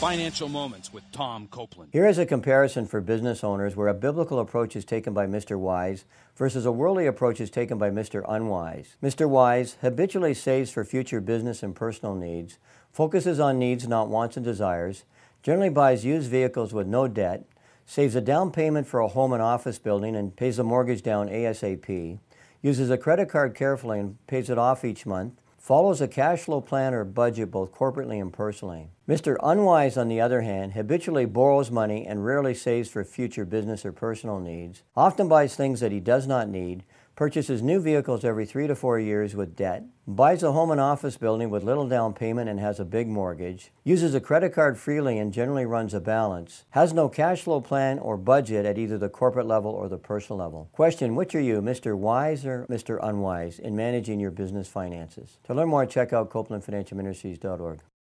Financial Moments with Tom Copeland. Here is a comparison for business owners where a biblical approach is taken by Mr. Wise versus a worldly approach is taken by Mr. Unwise. Mr. Wise habitually saves for future business and personal needs, focuses on needs, not wants and desires, generally buys used vehicles with no debt, saves a down payment for a home and office building and pays the mortgage down ASAP, uses a credit card carefully and pays it off each month, follows a cash flow plan or budget both corporately and personally. Mr. Unwise, on the other hand, habitually borrows money and rarely saves for future business or personal needs, often buys things that he does not need, purchases new vehicles every three to four years with debt, buys a home and office building with little down payment and has a big mortgage, uses a credit card freely and generally runs a balance, has no cash flow plan or budget at either the corporate level or the personal level. Question Which are you, Mr. Wise or Mr. Unwise, in managing your business finances? To learn more, check out CopelandFinancialMinistries.org.